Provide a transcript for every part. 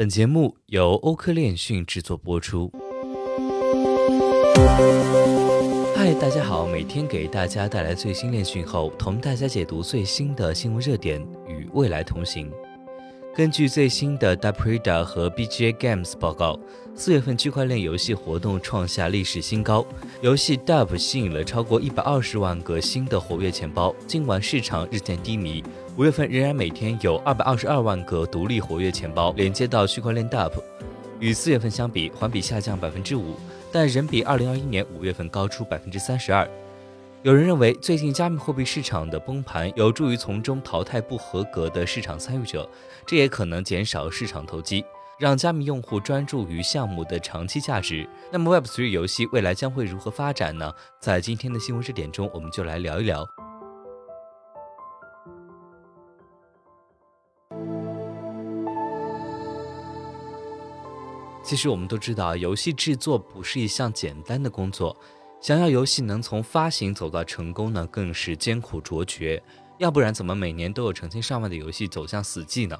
本节目由欧科链讯制作播出。嗨，大家好，每天给大家带来最新链讯后，同大家解读最新的新闻热点，与未来同行。根据最新的 Daprida 和 BGA Games 报告，四月份区块链游戏活动创下历史新高，游戏 Dap 吸引了超过一百二十万个新的活跃钱包。尽管市场日渐低迷，五月份仍然每天有二百二十二万个独立活跃钱包连接到区块链 Dap，与四月份相比环比下降百分之五。但仍比二零二一年五月份高出百分之三十二。有人认为，最近加密货币市场的崩盘有助于从中淘汰不合格的市场参与者，这也可能减少市场投机，让加密用户专注于项目的长期价值。那么，Web3 游戏未来将会如何发展呢？在今天的新闻热点中，我们就来聊一聊。其实我们都知道，游戏制作不是一项简单的工作。想要游戏能从发行走到成功呢，更是艰苦卓绝。要不然，怎么每年都有成千上万的游戏走向死寂呢？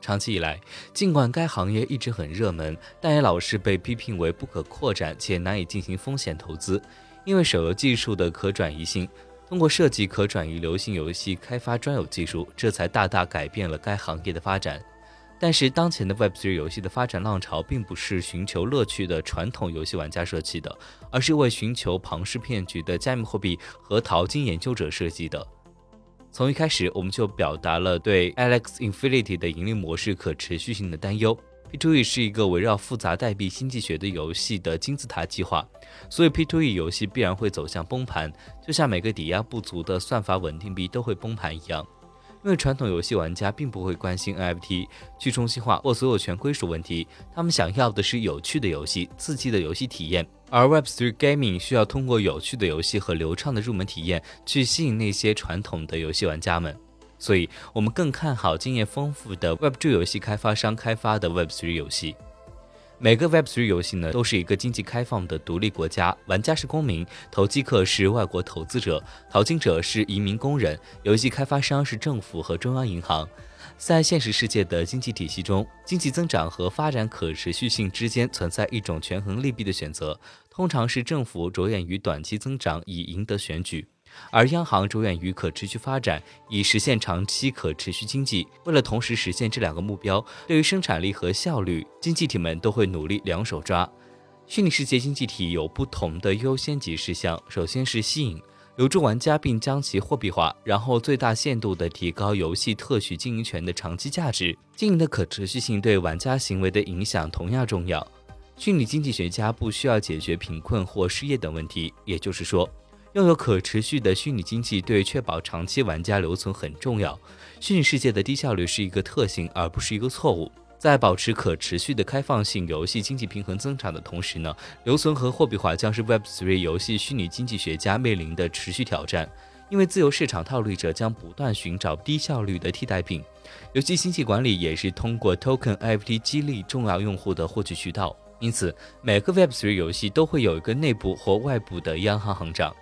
长期以来，尽管该行业一直很热门，但也老是被批评为不可扩展且难以进行风险投资。因为手游技术的可转移性，通过设计可转移流行游戏开发专有技术，这才大大改变了该行业的发展。但是，当前的 Web3 游戏的发展浪潮并不是寻求乐趣的传统游戏玩家设计的，而是为寻求庞氏骗局的加密货币和淘金研究者设计的。从一开始，我们就表达了对 Alex Infinity 的盈利模式可持续性的担忧。P2E 是一个围绕复杂代币经济学的游戏的金字塔计划，所以 P2E 游戏必然会走向崩盘，就像每个抵押不足的算法稳定币都会崩盘一样。因为传统游戏玩家并不会关心 NFT 去中心化或所有权归属问题，他们想要的是有趣的游戏、刺激的游戏体验。而 Web3 Gaming 需要通过有趣的游戏和流畅的入门体验去吸引那些传统的游戏玩家们，所以我们更看好经验丰富的 Web2 游戏开发商开发的 Web3 游戏。每个 Web3 游戏呢，都是一个经济开放的独立国家，玩家是公民，投机客是外国投资者，淘金者是移民工人，游戏开发商是政府和中央银行。在现实世界的经济体系中，经济增长和发展可持续性之间存在一种权衡利弊的选择，通常是政府着眼于短期增长以赢得选举。而央行着眼于可持续发展，以实现长期可持续经济。为了同时实现这两个目标，对于生产力和效率，经济体们都会努力两手抓。虚拟世界经济体有不同的优先级事项，首先是吸引，留住玩家并将其货币化，然后最大限度地提高游戏特许经营权的长期价值。经营的可持续性对玩家行为的影响同样重要。虚拟经济学家不需要解决贫困或失业等问题，也就是说。拥有可持续的虚拟经济对确保长期玩家留存很重要。虚拟世界的低效率是一个特性，而不是一个错误。在保持可持续的开放性游戏经济平衡增长的同时呢，留存和货币化将是 Web3 游戏虚拟经济学家面临的持续挑战。因为自由市场套利者将不断寻找低效率的替代品。游戏经济管理也是通过 Token NFT 激励重要用户的获取渠道。因此，每个 Web3 游戏都会有一个内部或外部的央行行长。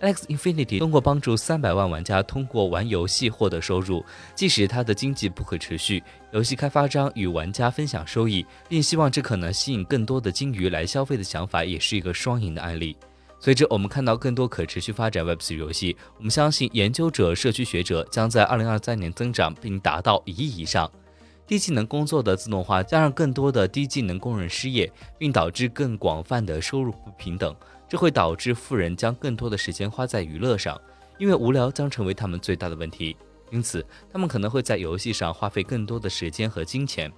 Alex Infinity 通过帮助三百万玩家通过玩游戏获得收入，即使它的经济不可持续，游戏开发商与玩家分享收益，并希望这可能吸引更多的金鱼来消费的想法，也是一个双赢的案例。随着我们看到更多可持续发展 Web3 游戏，我们相信研究者、社区学者将在2023年增长并达到一亿以上。低技能工作的自动化将让更多的低技能工人失业，并导致更广泛的收入不平等。这会导致富人将更多的时间花在娱乐上，因为无聊将成为他们最大的问题。因此，他们可能会在游戏上花费更多的时间和金钱。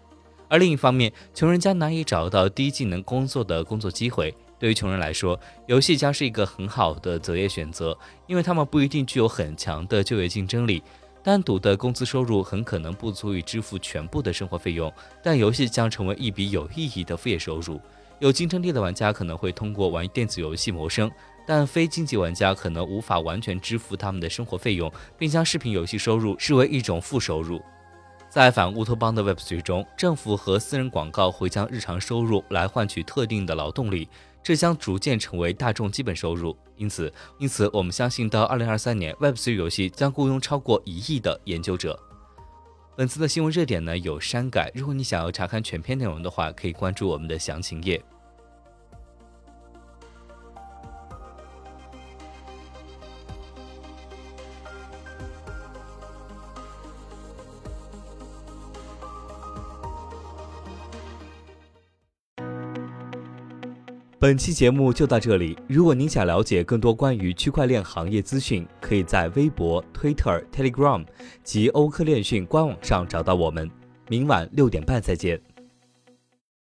而另一方面，穷人将难以找到低技能工作的工作机会。对于穷人来说，游戏将是一个很好的择业选择，因为他们不一定具有很强的就业竞争力。单独的工资收入很可能不足以支付全部的生活费用，但游戏将成为一笔有意义的副业收入。有竞争力的玩家可能会通过玩电子游戏谋生，但非经济玩家可能无法完全支付他们的生活费用，并将视频游戏收入视为一种负收入。在反乌托邦的 Web3 中，政府和私人广告会将日常收入来换取特定的劳动力，这将逐渐成为大众基本收入。因此，因此我们相信到2023年，Web3 游戏将雇佣超过一亿的研究者。本次的新闻热点呢有删改，如果你想要查看全篇内容的话，可以关注我们的详情页。本期节目就到这里。如果您想了解更多关于区块链行业资讯，可以在微博、Twitter、Telegram 及欧科链讯官网上找到我们。明晚六点半再见。